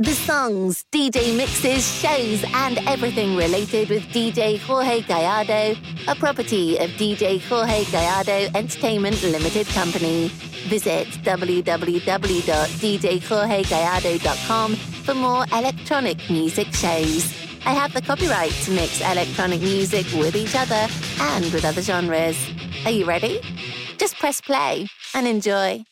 The songs, DJ mixes, shows, and everything related with DJ Jorge Gallardo, a property of DJ Jorge Gallardo Entertainment Limited Company. Visit www.djjorgegallardo.com for more electronic music shows. I have the copyright to mix electronic music with each other and with other genres. Are you ready? Just press play and enjoy.